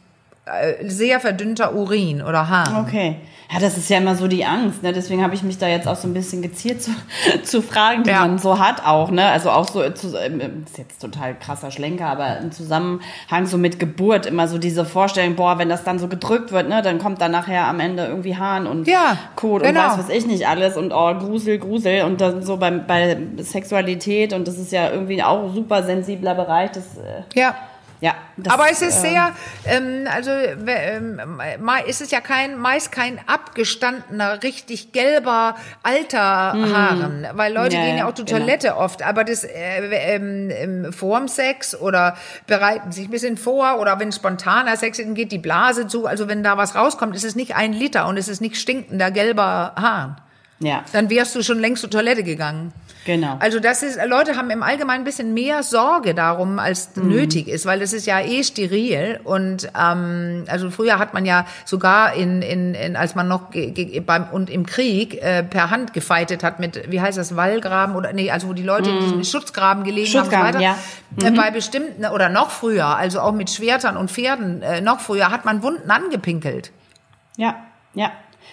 B: sehr verdünnter Urin oder Haar.
A: Okay. Ja, das ist ja immer so die Angst, ne? Deswegen habe ich mich da jetzt auch so ein bisschen gezielt zu, zu Fragen, die
B: Ja.
A: man so hat auch, ne? Also auch so, zu, ähm, ist jetzt total krasser Schlenker, aber im Zusammenhang so mit Geburt immer so diese Vorstellung, boah, wenn das dann so gedrückt wird, ne, dann kommt dann nachher am Ende irgendwie Hahn und
B: Ja,
A: Kot
B: genau.
A: und weiß was ich nicht alles und oh, Grusel, Grusel und dann so beim, bei Sexualität und das ist ja irgendwie auch ein super sensibler Bereich, das, äh,
B: Ja.
A: Ja. Das,
B: Aber es ist
A: ähm,
B: sehr, ähm, also ähm, es ist ja kein meist kein abgestandener, richtig gelber alter Haaren, weil Leute
A: Ja,
B: gehen ja auch zur
A: genau.
B: Toilette oft, aber das äh, ähm, ähm, vorm Sex oder bereiten sich ein bisschen vor oder wenn spontaner Sex ist, geht die Blase zu, also wenn da was rauskommt, ist es nicht ein Liter und es ist nicht stinkender gelber Hahn.
A: Ja,
B: Dann wärst du schon längst zur Toilette gegangen.
A: genau.
B: Also das ist, Leute haben im Allgemeinen ein bisschen mehr Sorge darum, als
A: Mhm.
B: nötig ist, weil das ist ja eh steril und ähm, also früher hat man ja sogar in, in, in als man noch beim und im Krieg äh, per Hand gefeitet hat mit wie heißt das Wallgraben oder nee also wo die Leute in diesen Schutzgraben gelegen haben und so
A: Mhm. Schutzgraben,
B: weiter.
A: ja. Mhm.
B: Äh, bei bestimmten oder noch früher, also auch mit Schwertern und Pferden äh, noch früher hat man Wunden angepinkelt.
A: Ja, ja.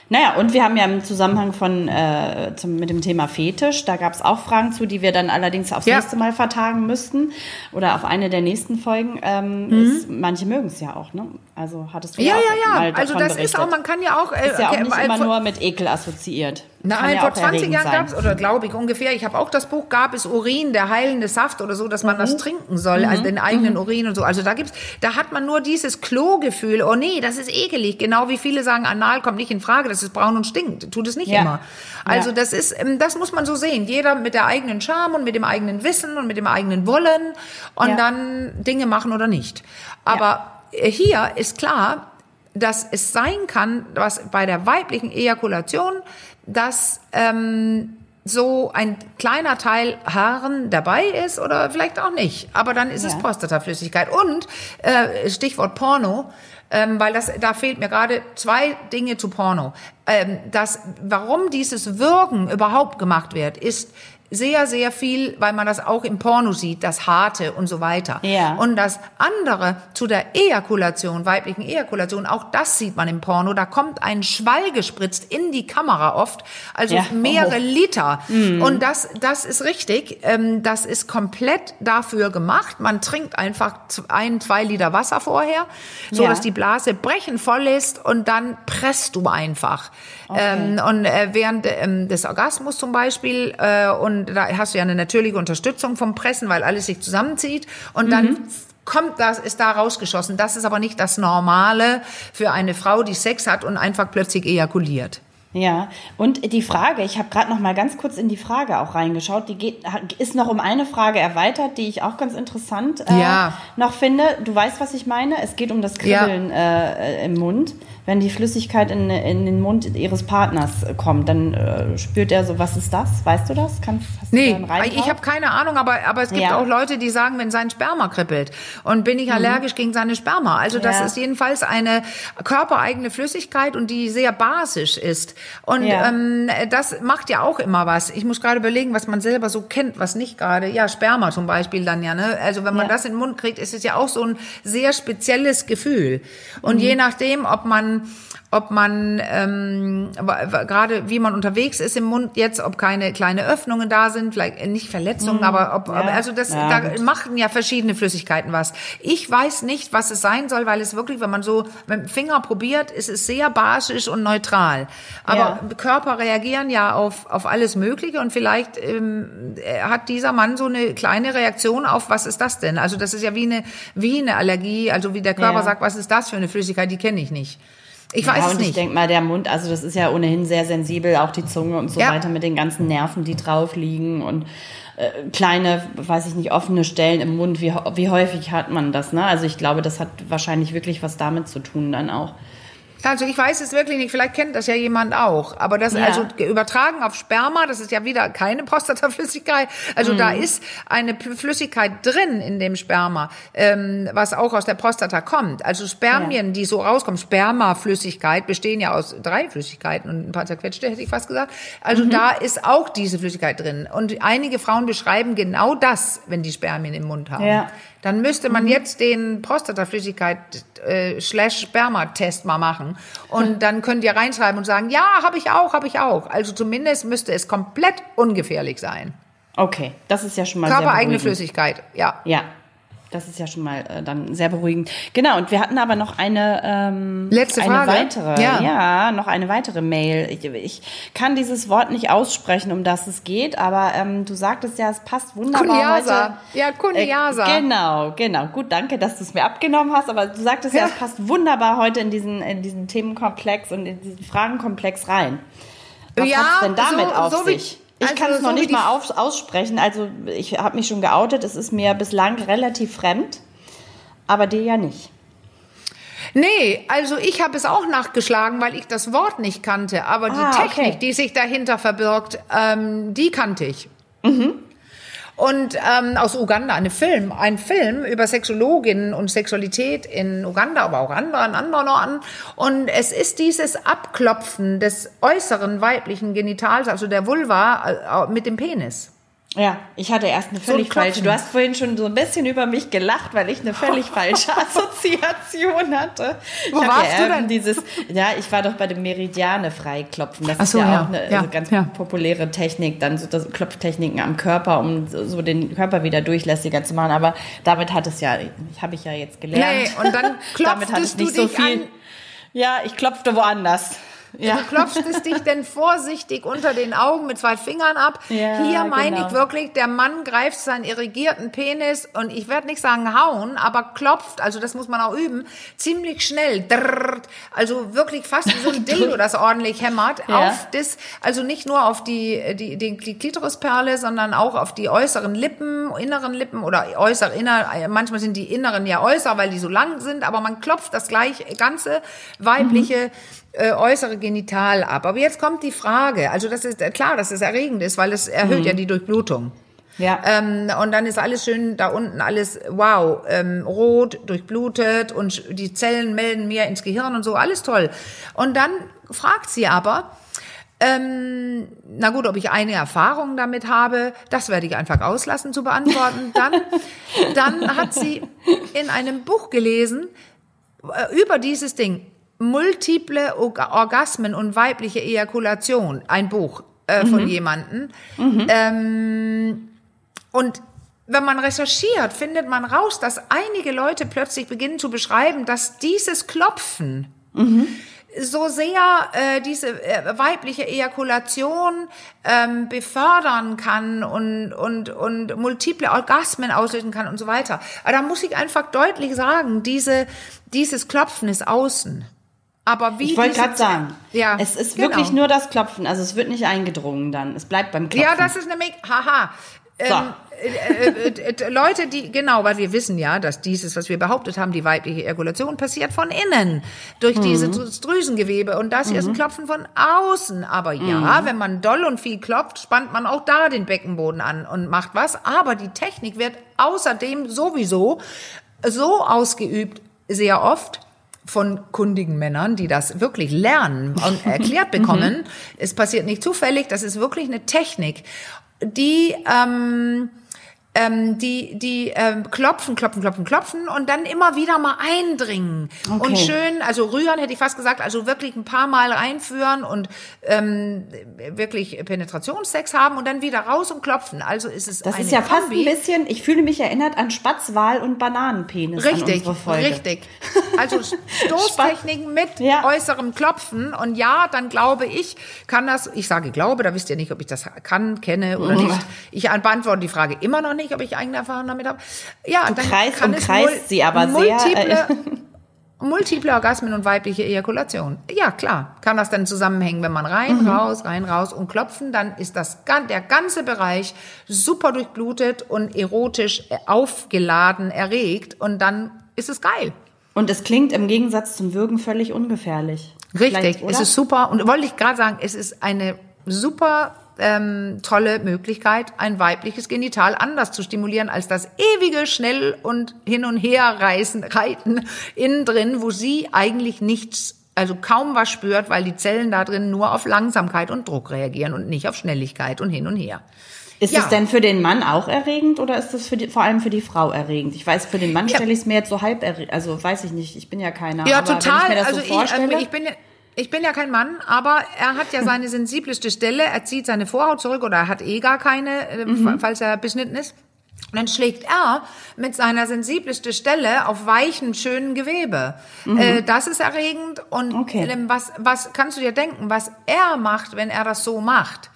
A: Naja, und wir haben ja im Zusammenhang von äh, zum, mit dem Thema Fetisch, da gab es auch Fragen zu, die wir dann allerdings aufs
B: Ja.
A: nächste Mal vertagen müssten oder auf eine der nächsten Folgen. Ähm, ist, manche mögen es ja auch, ne? Also hattest du
B: Mhm. Ja,
A: ja,
B: ja,
A: auch
B: ja. Also das ist
A: berichtet.
B: auch, man kann ja auch äh,
A: ist ja auch
B: okay,
A: nicht
B: weil
A: immer nur mit Ekel assoziiert.
B: Nein,
A: ja
B: vor
A: auch
B: 20
A: erregend
B: Jahren gab es, oder glaube ich ungefähr, ich habe auch das Buch, gab es Urin, der heilende Saft oder so, dass man
A: Mhm.
B: das trinken soll, also den eigenen Urin und so. Also da gibt's, da hat man nur dieses Klogefühl, oh nee, das ist ekelig. Genau wie viele sagen, Anal kommt nicht in Frage, das ist braun und stinkt. Tut es nicht
A: Ja.
B: immer. Also
A: Ja.
B: das ist, ähm, das muss man so sehen. Jeder mit der eigenen Charme und mit dem eigenen Wissen und mit dem eigenen Wollen und dann Dinge machen oder nicht. Aber äh, hier ist klar, dass es sein kann, was bei der weiblichen Ejakulation, dass ähm, so ein kleiner Teil Haaren dabei ist oder vielleicht auch nicht. Aber dann ist es
A: Ja.
B: Prostataflüssigkeit. Und äh, Stichwort Porno. Ähm, weil das, da fehlt mir gerade zwei Dinge zu Porno. Ähm, das, warum dieses Würgen überhaupt gemacht wird, ist sehr, sehr viel, weil man das auch im Porno sieht, das Harte und so weiter.
A: Ja.
B: Und das andere zu der Ejakulation, weiblichen Ejakulation, auch das sieht man im Porno, da kommt ein Schwall gespritzt in die Kamera oft, also
A: Ja.
B: mehrere
A: Oh.
B: Liter. Und das, das ist richtig, ähm, das ist komplett dafür gemacht. Man trinkt einfach ein, zwei Liter Wasser vorher, so
A: Ja.
B: dass die Blase brechen voll ist und dann presst du einfach. Ähm, und äh, während ähm, des Orgasmus zum Beispiel, äh, und da hast du ja eine natürliche Unterstützung vom Pressen, weil alles sich zusammenzieht und dann kommt das, ist da rausgeschossen. Das ist aber nicht das Normale für eine Frau, die Sex hat und einfach plötzlich ejakuliert.
A: Ja, und die Frage, ich habe gerade noch mal ganz kurz in die Frage auch reingeschaut, die geht, ist noch um eine Frage erweitert, die ich auch ganz interessant äh,
B: Ja.
A: noch finde. Du weißt, was ich meine? Es geht um das Kribbeln äh, im Mund. Wenn die Flüssigkeit in, in den Mund ihres Partners kommt, dann äh, spürt er so, was ist das? Weißt du das? Kannst, hast
B: Nee, ich habe keine Ahnung, aber, aber es gibt
A: Ja.
B: auch Leute, die sagen, wenn sein Sperma kribbelt und bin ich allergisch gegen seine Sperma. Also das
A: Ja.
B: ist jedenfalls eine körpereigene Flüssigkeit und die sehr basisch ist. Und
A: Ja.
B: ähm, das macht ja auch immer was. Ich muss gerade überlegen, was man selber so kennt, was nicht gerade. Ja, Sperma zum Beispiel dann ja. Ne? Also wenn man das in den Mund kriegt, ist es ja auch so ein sehr spezielles Gefühl. Und je nachdem, ob man ob man ähm, gerade wie man unterwegs ist im Mund jetzt, ob keine kleine Öffnungen da sind, vielleicht äh, nicht Verletzungen, aber ob,
A: Ja.
B: also das
A: Ja,
B: da
A: gut.
B: machen ja verschiedene Flüssigkeiten was. Ich weiß nicht, was es sein soll, weil es wirklich, wenn man so mit dem Finger probiert, ist es sehr basisch und neutral. Aber
A: Ja.
B: Körper reagieren ja auf auf alles Mögliche und vielleicht ähm, äh, hat dieser Mann so eine kleine Reaktion auf was ist das denn? Also das ist ja wie eine wie eine Allergie, also wie der Körper sagt, was ist das für eine Flüssigkeit? Die kenne ich nicht. Ich weiß
A: ja,
B: es
A: und ich
B: nicht.
A: denke mal, der Mund, also das ist ja ohnehin sehr sensibel, auch die Zunge und so
B: Ja.
A: weiter mit den ganzen Nerven, die drauf liegen und äh, kleine, weiß ich nicht, offene Stellen im Mund. Wie, wie häufig hat man das? Ne? Also ich glaube, das hat wahrscheinlich wirklich was damit zu tun dann auch.
B: Also ich weiß es wirklich nicht, vielleicht kennt das ja jemand auch. Aber das
A: Ja.
B: also übertragen auf Sperma, das ist ja wieder keine Prostataflüssigkeit. Also da
A: Mhm.
B: ist eine Flüssigkeit drin in dem Sperma, ähm, was auch aus der Prostata kommt. Also Spermien,
A: Ja.
B: die so rauskommen, Spermaflüssigkeit bestehen ja aus drei Flüssigkeiten und ein paar zerquetschte, hätte ich fast gesagt. Also
A: Mhm.
B: da ist auch diese Flüssigkeit drin. Und einige Frauen beschreiben genau das, wenn die Spermien im Mund haben.
A: Ja.
B: Dann müsste man jetzt den Prostataflüssigkeit äh, slash Sperma-Test mal machen und dann könnt ihr reinschreiben und sagen, ja, habe ich auch, habe ich auch. Also zumindest müsste es komplett ungefährlich sein.
A: Okay, das ist ja schon mal
B: Körpereigene. Flüssigkeit, ja.
A: Ja, das ist ja schon mal äh, dann sehr beruhigend. Genau, und wir hatten aber noch eine, ähm,
B: Letzte
A: eine
B: Frage?
A: weitere,
B: Ja.
A: ja. noch eine weitere Mail. Ich, ich kann dieses Wort nicht aussprechen, um das es geht, aber ähm, du sagtest ja, es passt wunderbar
B: Kuniasa.
A: heute.
B: Ja, Kuniasa.
A: Äh, genau, genau. Gut, danke, dass du es mir abgenommen hast, aber du sagtest ja,
B: Ja.
A: es passt wunderbar heute in diesen, in diesen Themenkomplex und in diesen Fragenkomplex rein. Was
B: Ja,
A: denn damit
B: so-
A: auf
B: so
A: sich? Ich
B: also
A: kann es noch
B: so wie
A: nicht
B: die-
A: mal auf, aussprechen. Also ich habe mich schon geoutet. Es ist mir bislang relativ fremd, aber dir ja nicht.
B: Nee, also ich habe es auch nachgeschlagen, weil ich das Wort nicht kannte. Aber die
A: Ah,
B: Technik,
A: okay.
B: die sich dahinter verbirgt, ähm, die kannte ich. Und ähm, aus Uganda, eine Film, ein Film über Sexologinnen und Sexualität in Uganda, aber auch anderen, anderen Orten. Und es ist dieses Abklopfen des äußeren weiblichen Genitals, also der Vulva, äh, mit dem Penis.
A: Ja, ich hatte erst eine
B: So
A: völlig
B: klopfen.
A: falsche. Du hast vorhin schon so ein bisschen über mich gelacht, weil ich eine völlig falsche Assoziation hatte.
B: Wo
A: ich
B: warst
A: ja,
B: du denn?
A: Dieses, ja, ich war doch bei dem Meridiane freiklopfen. Das
B: so,
A: ist ja,
B: ja.
A: auch eine
B: Ja,
A: also ganz populäre Technik, dann so das Klopftechniken am Körper, um so so den Körper wieder durchlässiger zu machen. Aber damit hat es ja, habe ich ja jetzt gelernt.
B: Nee, und dann
A: damit hat es
B: klopftest
A: nicht
B: du
A: so viel.
B: an-
A: Ja, ich klopfte woanders. Ja.
B: Du klopfst es dich denn vorsichtig unter den Augen mit zwei Fingern ab.
A: Ja,
B: Hier meine
A: genau.
B: ich wirklich, der Mann greift seinen irrigierten Penis und ich werde nicht sagen hauen, aber klopft, also das muss man auch üben, ziemlich schnell. Also wirklich fast wie so ein Dildo, das ordentlich hämmert.
A: Ja.
B: Auf das, also nicht nur auf die, die, die, die Klitorisperle, sondern auch auf die äußeren Lippen, inneren Lippen oder äußer, inner, manchmal sind die inneren ja äußer, weil die so lang sind, aber man klopft das gleich ganze weibliche äh, äußere Genital ab. Aber jetzt kommt die Frage, also das ist äh, klar, dass es erregend ist, weil es erhöht ja die Durchblutung.
A: Ja.
B: Ähm, und dann ist alles schön da unten, alles wow, ähm, rot, durchblutet und die Zellen melden mehr ins Gehirn und so, alles toll. Und dann fragt sie aber, ähm, na gut, ob ich eine Erfahrung damit habe, das werde ich einfach auslassen zu beantworten. Dann, dann hat sie in einem Buch gelesen äh, über dieses Ding multiple Orga- Orgasmen und weibliche Ejakulation, ein Buch äh, von jemanden. Ähm, und wenn man recherchiert, findet man raus, dass einige Leute plötzlich beginnen zu beschreiben, dass dieses Klopfen so sehr äh, diese äh, weibliche Ejakulation ähm, befördern kann und, und, und multiple Orgasmen auslösen kann und so weiter. Aber da muss ich einfach deutlich sagen, diese, dieses Klopfen ist außen. Aber wie
A: Ich wollte gerade sagen,
B: ja,
A: es ist
B: genau.
A: wirklich nur das Klopfen, also es wird nicht eingedrungen dann. Es bleibt beim Klopfen.
B: Ja, das ist nämlich, haha. Ähm, äh, äh, äh, äh, Leute, die, genau, weil wir wissen ja, dass dieses, was wir behauptet haben, die weibliche Ejakulation passiert von innen, durch diese Drü- Drüsengewebe. Und das hier ist ein Klopfen von außen. Aber ja, wenn man doll und viel klopft, spannt man auch da den Beckenboden an und macht was. Aber die Technik wird außerdem sowieso so ausgeübt, sehr oft, von kundigen Männern, die das wirklich lernen und erklärt bekommen. es passiert nicht zufällig, das ist wirklich eine Technik, die ähm, ähm, die, die ähm, klopfen, klopfen, klopfen, klopfen und dann immer wieder mal eindringen.
A: Okay.
B: Und schön, also rühren hätte ich fast gesagt, also wirklich ein paar Mal reinführen und ähm, wirklich Penetrationssex haben und dann wieder raus und klopfen. Also ist es
A: Das ist ja fast
B: Kombi.
A: ein bisschen, ich fühle mich erinnert an Spatzwal und Bananenpenis an
B: Richtig, richtig. Also Stoßtechniken mit
A: Ja.
B: äußerem Klopfen. Und ja, dann glaube ich, kann das, ich sage glaube, da wisst ihr nicht, ob ich das kann, kenne oder nicht. Ich beantworte die Frage immer noch nicht, ob ich eigene Erfahrung damit habe. Ja, dann
A: kreist
B: kann
A: und
B: es
A: sie aber sehr,
B: multiple,
A: äh,
B: multiple Orgasmen und weibliche Ejakulation. Ja, klar. Kann das dann zusammenhängen, wenn man rein,
A: Mhm.
B: raus, rein, raus und klopfen, dann ist das der ganze Bereich super durchblutet und erotisch äh, aufgeladen, erregt und dann ist es geil.
A: Und es klingt im Gegensatz zum Würgen völlig ungefährlich.
B: Richtig, es ist super. Und wollte ich gerade sagen, es ist eine super ähm, tolle Möglichkeit, ein weibliches Genital anders zu stimulieren als das ewige schnell und hin und her reißen, reiten innen drin, wo sie eigentlich nichts, also kaum was spürt, weil die Zellen da drin nur auf Langsamkeit und Druck reagieren und nicht auf Schnelligkeit und hin und her.
A: Ist
B: Ja.
A: es denn für den Mann auch erregend oder ist es vor allem für die Frau erregend? Ich weiß, für den Mann
B: Ja.
A: stelle ich es mir jetzt so halb erregend, also weiß ich nicht, ich bin ja keiner.
B: Ja,
A: aber
B: total.
A: Wenn ich mir das
B: also
A: so
B: ich, ähm, ich bin ja, ich bin ja kein Mann, aber er hat ja seine sensibleste Stelle. Er zieht seine Vorhaut zurück oder er hat eh gar keine, äh,
A: Mhm.
B: falls er beschnitten ist. Und dann schlägt er mit seiner sensibleste Stelle auf weichem, schönen Gewebe. Äh, das ist erregend. Und
A: Mhm. Okay.
B: ähm, was, was kannst du dir denken, was er macht, wenn er das so macht?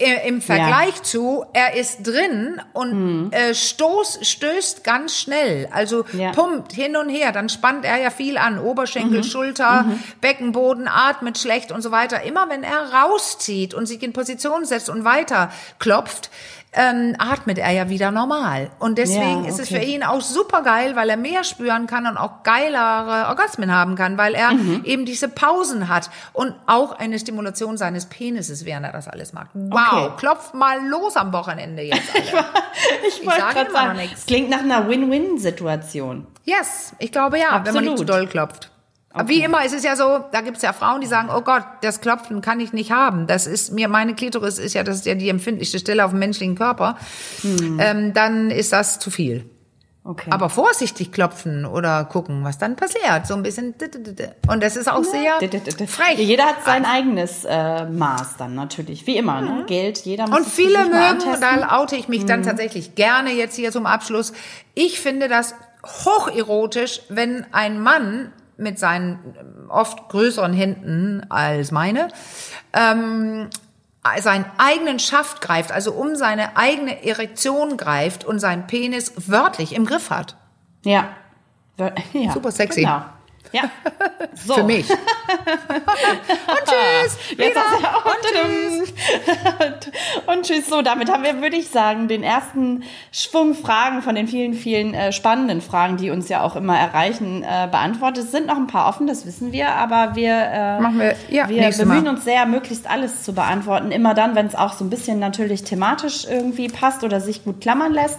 B: Äh, Im Vergleich zu, er ist drin und äh, stoß, stößt ganz schnell. Also
A: Mhm. Ja.
B: pumpt hin und her. Dann spannt er ja viel an. Oberschenkel, Schulter, Beckenboden, atmet schlecht und so weiter. Immer wenn er rauszieht und sich in Position setzt und weiter klopft, ähm, atmet er ja wieder normal. Und deswegen
A: Ja,
B: ist es für ihn auch super geil, weil er mehr spüren kann und auch geilere Orgasmen haben kann, weil er
A: Mhm.
B: eben diese Pausen hat und auch eine Stimulation seines Penises, während er das alles macht. Wow,
A: Okay.
B: klopft mal los am Wochenende jetzt alle.
A: ich wollte
B: sag
A: gerade
B: immer noch
A: sagen,
B: nichts.
A: klingt nach einer Win-Win-Situation.
B: yes, ich glaube ja, wenn man nicht zu
A: Absolut.
B: doll klopft. Aber Wie immer, es ist ja so, da gibt's ja Frauen, die sagen, oh Gott, das Klopfen kann ich nicht haben. Das ist mir, meine Klitoris ist ja, das ist ja die empfindlichste Stelle auf dem menschlichen Körper. Ähm, dann ist das zu viel.
A: Okay.
B: Aber vorsichtig klopfen oder gucken, was dann passiert. So ein bisschen. Und das ist auch sehr frech.
A: Jeder hat sein eigenes äh, Maß dann natürlich, wie immer, ne? Gilt, jeder muss
B: Und viele mögen, da oute ich mich dann tatsächlich gerne jetzt hier zum Abschluss. Ich finde das hocherotisch, wenn ein Mann mit seinen oft größeren Händen als meine, ähm, seinen eigenen Schaft greift, also um seine eigene Erektion greift und seinen Penis wörtlich im Griff hat.
A: Ja. ja.
B: Super sexy.
A: Genau. Ja. So.
B: Für mich. und tschüss.
A: Jetzt
B: wieder.
A: ja auch
B: und tschüss.
A: und tschüss. So, damit haben wir, würde ich sagen, den ersten Schwung Fragen von den vielen, vielen äh, spannenden Fragen, die uns ja auch immer erreichen, äh, beantwortet. Es sind noch ein paar offen, das wissen wir, aber wir, äh,
B: Machen wir, ja,
A: wir bemühen
B: Mal.
A: uns sehr, möglichst alles zu beantworten. Immer dann, wenn es auch so ein bisschen natürlich thematisch irgendwie passt oder sich gut klammern lässt.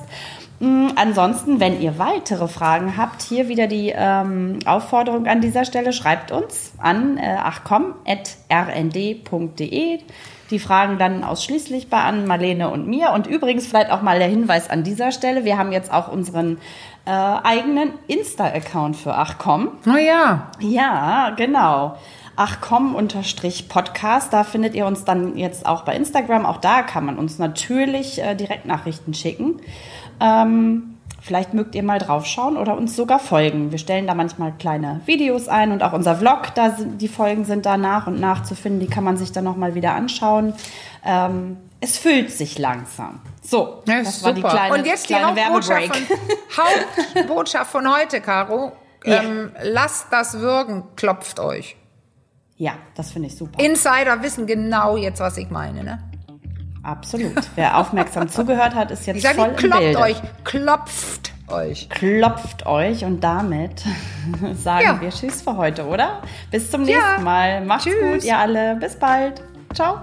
A: Mm, Ansonsten, wenn ihr weitere Fragen habt, hier wieder die ähm, Aufforderung an dieser Stelle, schreibt uns an äh, achcom.rnd.de. Die Fragen dann ausschließlich bei an Marlene und mir. Und übrigens vielleicht auch mal der Hinweis an dieser Stelle, wir haben jetzt auch unseren äh, eigenen Insta-Account für Achcom.
B: Oh ja.
A: Ja, genau. Achcom-Podcast, da findet ihr uns dann jetzt auch bei Instagram. Auch da kann man uns natürlich äh, Direktnachrichten schicken. Ähm, vielleicht mögt ihr mal draufschauen oder uns sogar folgen. Wir stellen da manchmal kleine Videos ein und auch unser Vlog, da sind, die Folgen sind da nach und nach zu finden. Die kann man sich dann nochmal wieder anschauen. Ähm, es füllt sich langsam. So, das
B: ist
A: war die kleine,
B: Und jetzt die
A: kleine
B: Hauptbotschaft von, Hauptbotschaft von heute, Caro.
A: Ja.
B: Ähm, lasst das wirken, klopft euch.
A: Ja, das finde ich super.
B: Insider wissen genau jetzt, was ich meine. Ne?
A: Absolut. Wer aufmerksam zugehört hat, ist jetzt
B: Ich sage
A: voll
B: nicht,
A: im
B: klopft
A: Bilde.
B: euch, klopft euch.
A: klopft euch und damit sagen
B: Ja.
A: wir Tschüss für heute, oder? Bis zum
B: Ja.
A: nächsten Mal. Macht's
B: Tschüss.
A: gut, ihr alle. Bis bald. Ciao.